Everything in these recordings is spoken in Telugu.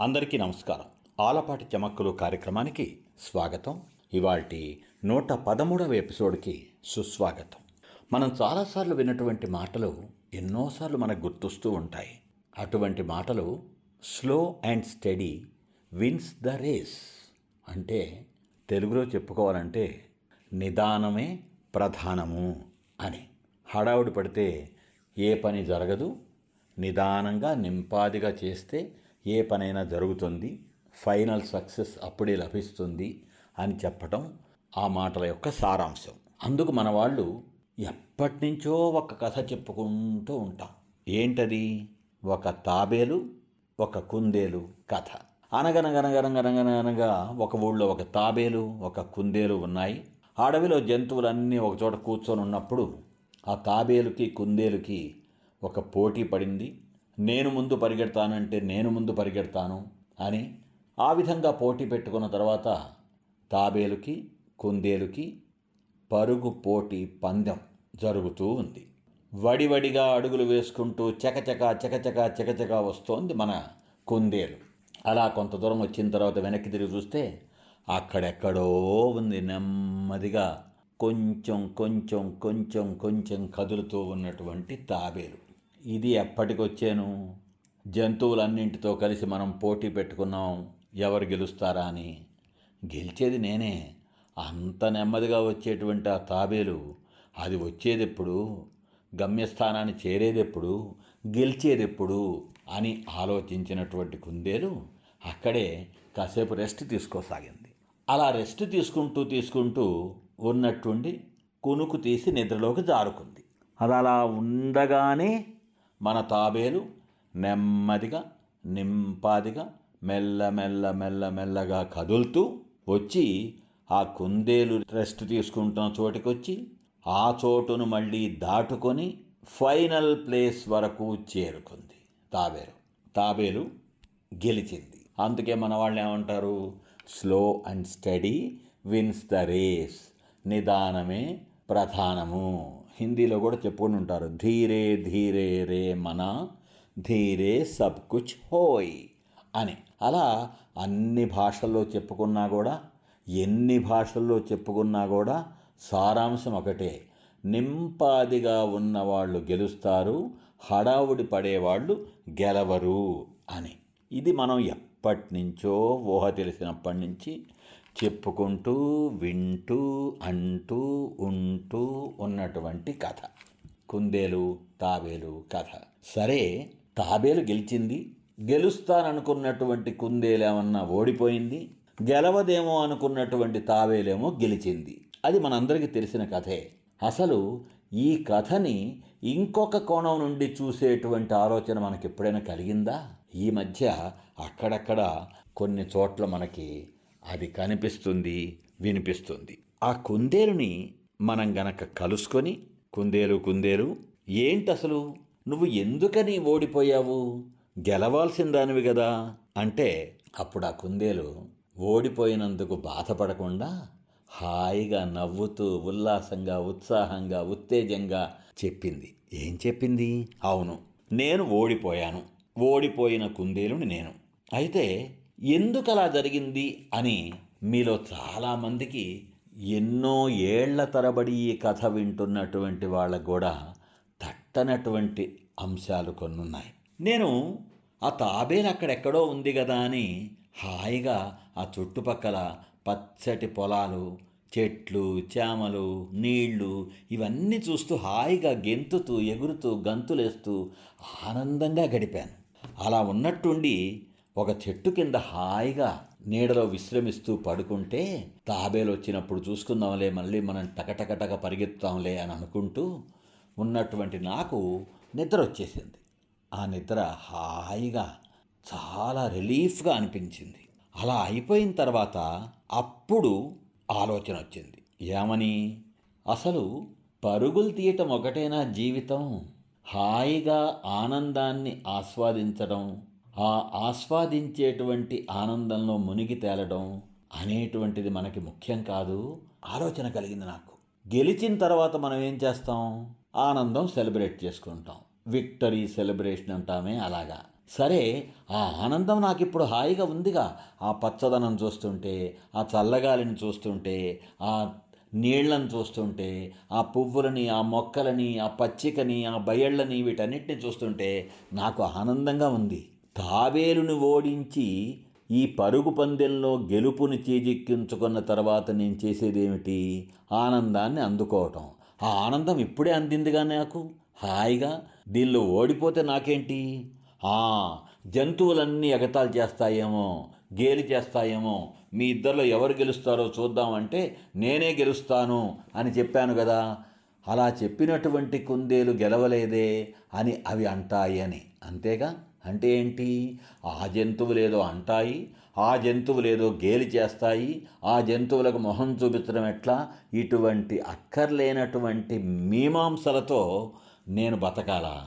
అందరికీ నమస్కారం. ఆలపాటి చమక్కులు కార్యక్రమానికి స్వాగతం. ఇవాటి నూట పదమూడవ ఎపిసోడ్కి సుస్వాగతం. మనం చాలాసార్లు విన్నటువంటి మాటలు ఎన్నోసార్లు మనకు గుర్తొస్తూ ఉంటాయి. అటువంటి మాటలు slow and steady wins the race. అంటే తెలుగులో చెప్పుకోవాలంటే నిదానమే ప్రధానము అని. హడావుడి పడితే ఏ పని జరగదు నిదానంగా నింపాదిగా చేస్తే ఏ పనైనా జరుగుతుంది ఫైనల్ సక్సెస్ అప్పుడే లభిస్తుంది అని చెప్పటం ఆ మాటల యొక్క సారాంశం. అందుకు మన వాళ్ళు ఎప్పటి నుంచో ఒక కథ చెప్పుకుంటూ ఉంటాం. ఏంటది? ఒక తాబేలు ఒక కుందేలు కథ. అనగనగనగనగనగనగా ఒక ఊళ్ళో ఒక తాబేలు ఒక కుందేలు ఉన్నాయి. అడవిలో జంతువులన్నీ ఒకచోట కూర్చొని ఉన్నప్పుడు ఆ తాబేలుకి కుందేలుకి ఒక పోటీ పడింది. నేను ముందు పరిగెడతానంటే నేను ముందు పరిగెడతాను అని ఆ విధంగా పోటీ పెట్టుకున్న తర్వాత తాబేలుకి కుందేలుకి పరుగు పోటీ పందెం జరుగుతూ ఉంది. వడివడిగా అడుగులు వేసుకుంటూ చకచక చకచక చకచక వస్తోంది మన కుందేలు. అలా కొంత దూరం వచ్చిన తర్వాత వెనక్కి తిరిగి చూస్తే అక్కడెక్కడో ఉంది నెమ్మదిగా కొంచెం కొంచెం కొంచెం కొంచెం కదులుతూ ఉన్నటువంటి తాబేలు. ఇది ఎప్పటికొచ్చాను? జంతువులన్నింటితో కలిసి మనం పోటీ పెట్టుకున్నాం. ఎవరు గెలుస్తారా అని. గెలిచేది నేనే. అంత నెమ్మదిగా వచ్చేటువంటి ఆ తాబేలు. అది వచ్చేదెప్పుడు? గమ్యస్థానాన్ని చేరేదెప్పుడు? గెలిచేదెప్పుడు? అని ఆలోచించినటువంటి కుందేలు అక్కడే కాసేపు రెస్ట్ తీసుకోసాగింది. అలా రెస్ట్ తీసుకుంటూ తీసుకుంటూ ఉన్నట్టుండి కునుకు తీసి నిద్రలోకి జారుకుంది. అది అలా ఉండగానే మన తాబేలు నెమ్మదిగా నింపాదిగా మెల్ల మెల్ల మెల్ల మెల్లగా కదులుతూ వచ్చి ఆ కుందేలు రెస్ట్ తీసుకుంటున్న చోటికొచ్చి ఆ చోటును మళ్ళీ దాటుకొని ఫైనల్ ప్లేస్ వరకు చేరుకుంది తాబేలు. తాబేలు గెలిచింది. అందుకే మన వాళ్ళు ఏమంటారు? Slow and steady wins the race. నిదానమే ప్రధానము. హిందీలో కూడా చెప్పుకుని ఉంటారు ధీరే ధీరే రే మన ధీరే సబ్ కుచ్ హోయ్ అని. అలా అన్ని భాషల్లో చెప్పుకున్నా కూడా ఎన్ని భాషల్లో చెప్పుకున్నా కూడా సారాంశం ఒకటే. నింపాదిగా ఉన్నవాళ్ళు గెలుస్తారు హడావుడి పడేవాళ్ళు గెలవరు అని. ఇది మనం ఎప్పటి నుంచో ఊహ తెలిసినప్పటి నుంచి చెప్పుకుంటూ వింటూ అంటూ ఉంటూ ఉన్నటువంటి కథ. కుందేలు తాబేలు కథ. సరే తాబేలు గెలిచింది. గెలుస్తాననుకున్నటువంటి కుందేలేమన్నా ఓడిపోయింది. గెలవదేమో అనుకున్నటువంటి తాబేలేమో గెలిచింది. అది మనందరికీ తెలిసిన కథే. అసలు ఈ కథని ఇంకొక కోణం నుండి చూసేటువంటి ఆలోచన మనకి ఎప్పుడైనా కలిగిందా? ఈ మధ్య అక్కడక్కడ కొన్ని చోట్ల మనకి అది కనిపిస్తుంది వినిపిస్తుంది. ఆ కుందేలుని మనం గనక కలుసుకొని కుందేలు కుందేలు ఏంటసలు నువ్వు ఎందుకని ఓడిపోయావు? గెలవాల్సిందానివి కదా అంటే అప్పుడు ఆ కుందేలు ఓడిపోయినందుకు బాధపడకుండా హాయిగా నవ్వుతూ ఉల్లాసంగా ఉత్సాహంగా ఉత్తేజంగా చెప్పింది. ఏం చెప్పింది? అవును నేను ఓడిపోయాను. ఓడిపోయిన కుందేలుని నేను. అయితే ఎందుకు అలా జరిగింది అని మీలో చాలామందికి ఎన్నో ఏళ్ళ తరబడి ఈ కథ వింటున్నటువంటి వాళ్ళకు కూడా తట్టనటువంటి అంశాలు కొన్ని ఉన్నాయి నేను ఆ తాబేలు అక్కడెక్కడో ఉంది కదా అని హాయిగా ఆ చుట్టుపక్కల పచ్చటి పొలాలు చెట్లు చేమలు నీళ్ళు ఇవన్నీ చూస్తూ హాయిగా గెంతుతూ ఎగురుతూ గంతులేస్తూ ఆనందంగా గడిపాను. అలా ఉన్నట్టుండి ఒక చెట్టు కింద హాయిగా నీడలో విశ్రమిస్తూ పడుకుంటే తాబేలు వచ్చినప్పుడు చూసుకుందాంలే మళ్ళీ మనం టకటకటక పరిగెత్తాంలే అని అనుకుంటూ ఉన్నటువంటి నాకు నిద్ర వచ్చేసింది. ఆ నిద్ర హాయిగా చాలా రిలీఫ్గా అనిపించింది. అలా అయిపోయిన తర్వాత అప్పుడు ఆలోచన వచ్చింది. ఏమని? అసలు పరుగులు తీయటం ఒకటేనా జీవితం? హాయిగా ఆనందాన్ని ఆస్వాదించడం ఆ ఆస్వాదించేటువంటి ఆనందంలో మునిగి తేలడం అనేటువంటిది మనకి ముఖ్యం కాదు. ఆలోచన కలిగింది నాకు. గెలిచిన తర్వాత మనం ఏం చేస్తాం? ఆనందం సెలబ్రేట్ చేసుకుంటాం. విక్టరీ సెలబ్రేషన్ అంటామే అలాగా. సరే ఆ ఆనందం నాకు ఇప్పుడు హాయిగా ఉందిగా. ఆ పచ్చదనం చూస్తుంటే ఆ చల్లగాలిని చూస్తుంటే ఆ నీళ్ళను చూస్తుంటే ఆ పువ్వులని ఆ మొక్కలని ఆ పచ్చికని ఆ బయళ్ళని వీటన్నిటిని చూస్తుంటే నాకు ఆనందంగా ఉంది. తాబేలుని ఓడించి ఈ పరుగు పందెంలో గెలుపుని చేజిక్కించుకున్న తర్వాత నేను చేసేదేమిటి? ఆనందాన్ని అందుకోవటం. ఆ ఆనందం ఇప్పుడే అందిందిగా నాకు? హాయిగా? దీనిలో ఓడిపోతే నాకేంటి? ఆ జంతువులన్నీ ఎగతాలు చేస్తాయేమో గేలి చేస్తాయేమో మీ ఇద్దరిలో ఎవరు గెలుస్తారో చూద్దామంటే నేనే గెలుస్తాను అని చెప్పాను కదా. అలా చెప్పినటువంటి కుందేలు గెలవలేదే అని అవి అంటాయి అని అంతేగా? అంటే ఏంటి? ఆ జంతువులేదో అంటాయి ఆ జంతువులేదో గేలి చేస్తాయి ఆ జంతువులకు మొహం చూపించడం ఎట్లా? ఇటువంటి అక్కర్లేనటువంటి మీమాంసలతో నేను బతకాలా?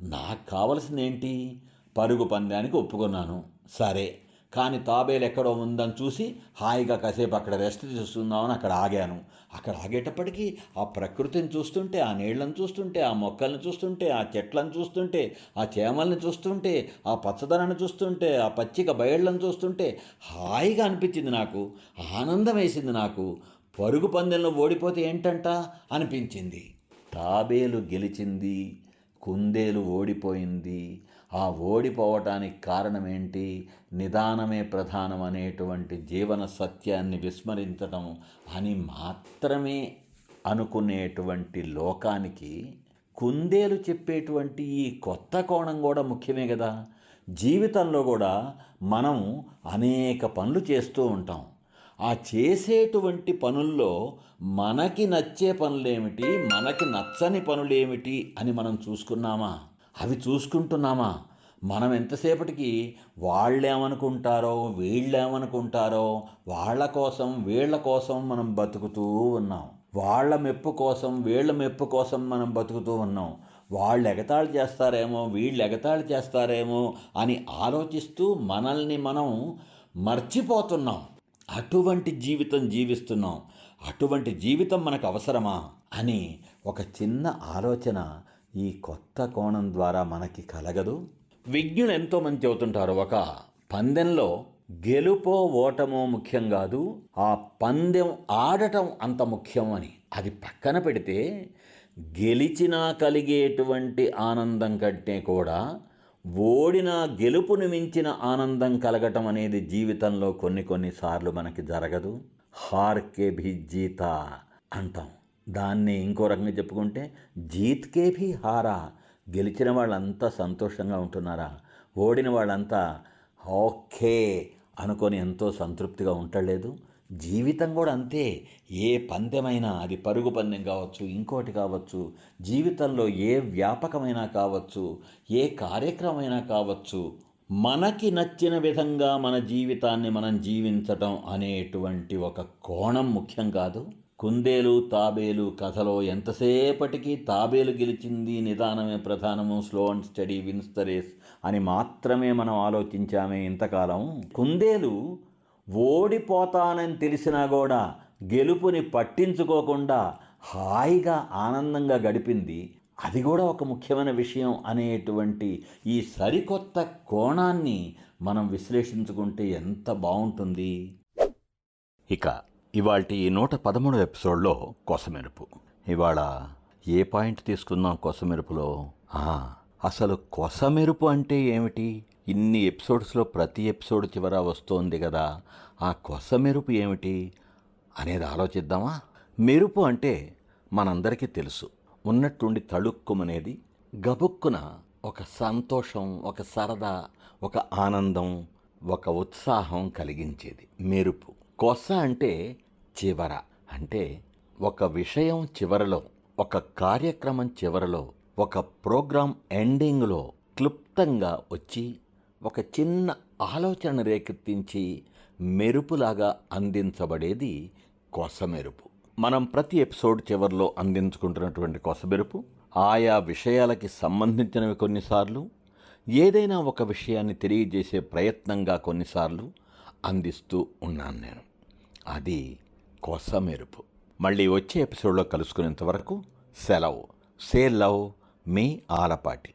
నాకు కావలసింది ఏంటి పరుగు పందానికి ఒప్పుకున్నాను. సరే. కానీ తాబేలు ఎక్కడో ఉందని చూసి హాయిగా కాసేపు అక్కడ రెస్ట్ తీసుకుందామని అక్కడ ఆగాను. అక్కడ ఆగేటప్పటికీ ఆ ప్రకృతిని చూస్తుంటే ఆ నీళ్ళను చూస్తుంటే ఆ మొక్కల్ని చూస్తుంటే ఆ చెట్లను చూస్తుంటే ఆ చేమల్ని చూస్తుంటే ఆ పచ్చదనాన్ని చూస్తుంటే ఆ పచ్చిక బయళ్ళను చూస్తుంటే హాయిగా అనిపించింది నాకు. ఆనందం వేసింది నాకు. పరుగు పందెంలో ఓడిపోతే ఏంటంట? అనిపించింది. తాబేలు గెలిచింది. కుందేలు ఓడిపోయింది. ఆ ఓడిపోవటానికి కారణం ఏంటి నిదానమే ప్రధానం అనేటువంటి జీవన సత్యాన్ని విస్మరించటం అని మాత్రమే అనుకునేటువంటి లోకానికి కుందేలు చెప్పేటువంటి ఈ కొత్త కోణం కూడా ముఖ్యమే కదా. జీవితంలో కూడా మనం అనేక పనులు చేస్తూ ఉంటాం. ఆ చేసేటువంటి పనుల్లో మనకి నచ్చే పనులేమిటి? మనకి నచ్చని పనులేమిటి అని మనం చూసుకున్నామా? అవి చూసుకుంటున్నామా? మనం ఎంతసేపటికి వాళ్ళేమనుకుంటారో వీళ్ళేమనుకుంటారో వాళ్ళ కోసం వీళ్ళ కోసం మనం బతుకుతూ ఉన్నాం. వాళ్ళ మెప్పు కోసం వీళ్ళ మెప్పు కోసం మనం బతుకుతూ ఉన్నాం. వాళ్ళు ఎగతాళి చేస్తారేమో వీళ్ళు ఎగతాళి చేస్తారేమో అని ఆలోచిస్తూ మనల్ని మనం మర్చిపోతున్నాం. అటువంటి జీవితం జీవిస్తున్నాం అటువంటి జీవితం మనకు అవసరమా అని ఒక చిన్న ఆలోచన ఈ కొత్త కోణం ద్వారా మనకి కలగదు. విజ్ఞులు ఎంతో మంది ఒక పందెంలో గెలుపో ఓటమో ముఖ్యం కాదు ఆ పందెం ఆడటం అంత ముఖ్యం అని. అది పక్కన పెడితే గెలిచినా కలిగేటువంటి ఆనందం కంటే కూడా ఓడిన గెలుపుని మించిన ఆనందం కలగటం అనేది జీవితంలో కొన్ని కొన్నిసార్లు మనకి జరగదు. హార్కే భీ జీతా అంటాం. దాన్ని ఇంకో రకంగా చెప్పుకుంటే జీత్కే భీ హారా. గెలిచిన వాళ్ళంతా సంతోషంగా ఉంటున్నారా? ఓడిన వాళ్ళంతా ఓకే అనుకొని ఎంతో సంతృప్తిగా ఉండలేదు. జీవితం కూడా అంతే. ఏ పందెమైనా అది పరుగు పందెం కావచ్చు ఇంకోటి కావచ్చు జీవితంలో ఏ వ్యాపకమైనా కావచ్చు ఏ కార్యక్రమైనా కావచ్చు మనకి నచ్చిన విధంగా మన జీవితాన్ని మనం జీవించటం అనేటువంటి ఒక కోణం ముఖ్యం కాదు. కుందేలు తాబేలు కథలో ఎంతసేపటికి తాబేలు గెలిచింది నిదానమే ప్రధానము slow and steady wins the race అని మాత్రమే మనం ఆలోచించామే ఇంతకాలం. కుందేలు ఓడిపోతానని తెలిసినా కూడా గెలుపుని పట్టించుకోకుండా హాయిగా ఆనందంగా గడిపింది. అది కూడా ఒక ముఖ్యమైన విషయం అనేటువంటి ఈ సరికొత్త కోణాన్ని మనం విశ్లేషించుకుంటే ఎంత బాగుంటుంది? ఇక ఇవాల్టి ఈ నూట పదమూడు ఎపిసోడ్లో కొసమెరుపు. ఇవాళ ఏ పాయింట్ తీసుకుందాం కొసమెరుపులో? ఆ, అసలు కొసమెరుపు అంటే ఏమిటి? ఇన్ని ఎపిసోడ్స్లో ప్రతి ఎపిసోడ్ చివర వస్తోంది కదా. ఆ కొస మెరుపు ఏమిటి? అనేది ఆలోచిద్దామా? మెరుపు అంటే మనందరికీ తెలుసు. ఉన్నట్టుండి తళుక్కుమనేది గబుక్కున ఒక సంతోషం ఒక సరదా ఒక ఆనందం ఒక ఉత్సాహం కలిగించేది మెరుపు. కొస అంటే చివర అంటే ఒక విషయం చివరలో ఒక కార్యక్రమం చివరలో ఒక ప్రోగ్రాం ఎండింగ్లో క్లుప్తంగా వచ్చి ఒక చిన్న ఆలోచన రేకెత్తించి మెరుపులాగా అందించబడేది కొసమెరుపు. మనం ప్రతి ఎపిసోడ్ చివరిలో అందించుకుంటున్నటువంటి కొసమెరుపు. ఆయా విషయాలకి సంబంధించినవి కొన్నిసార్లు ఏదైనా ఒక విషయాన్ని తెలియజేసే ప్రయత్నంగా కొన్నిసార్లు అందిస్తూ ఉన్నాను నేను. అది కొసమెరుపు. మళ్ళీ వచ్చే ఎపిసోడ్లో కలుసుకునేంత వరకు సెలవు. Say love. మీ ఆలపాటి.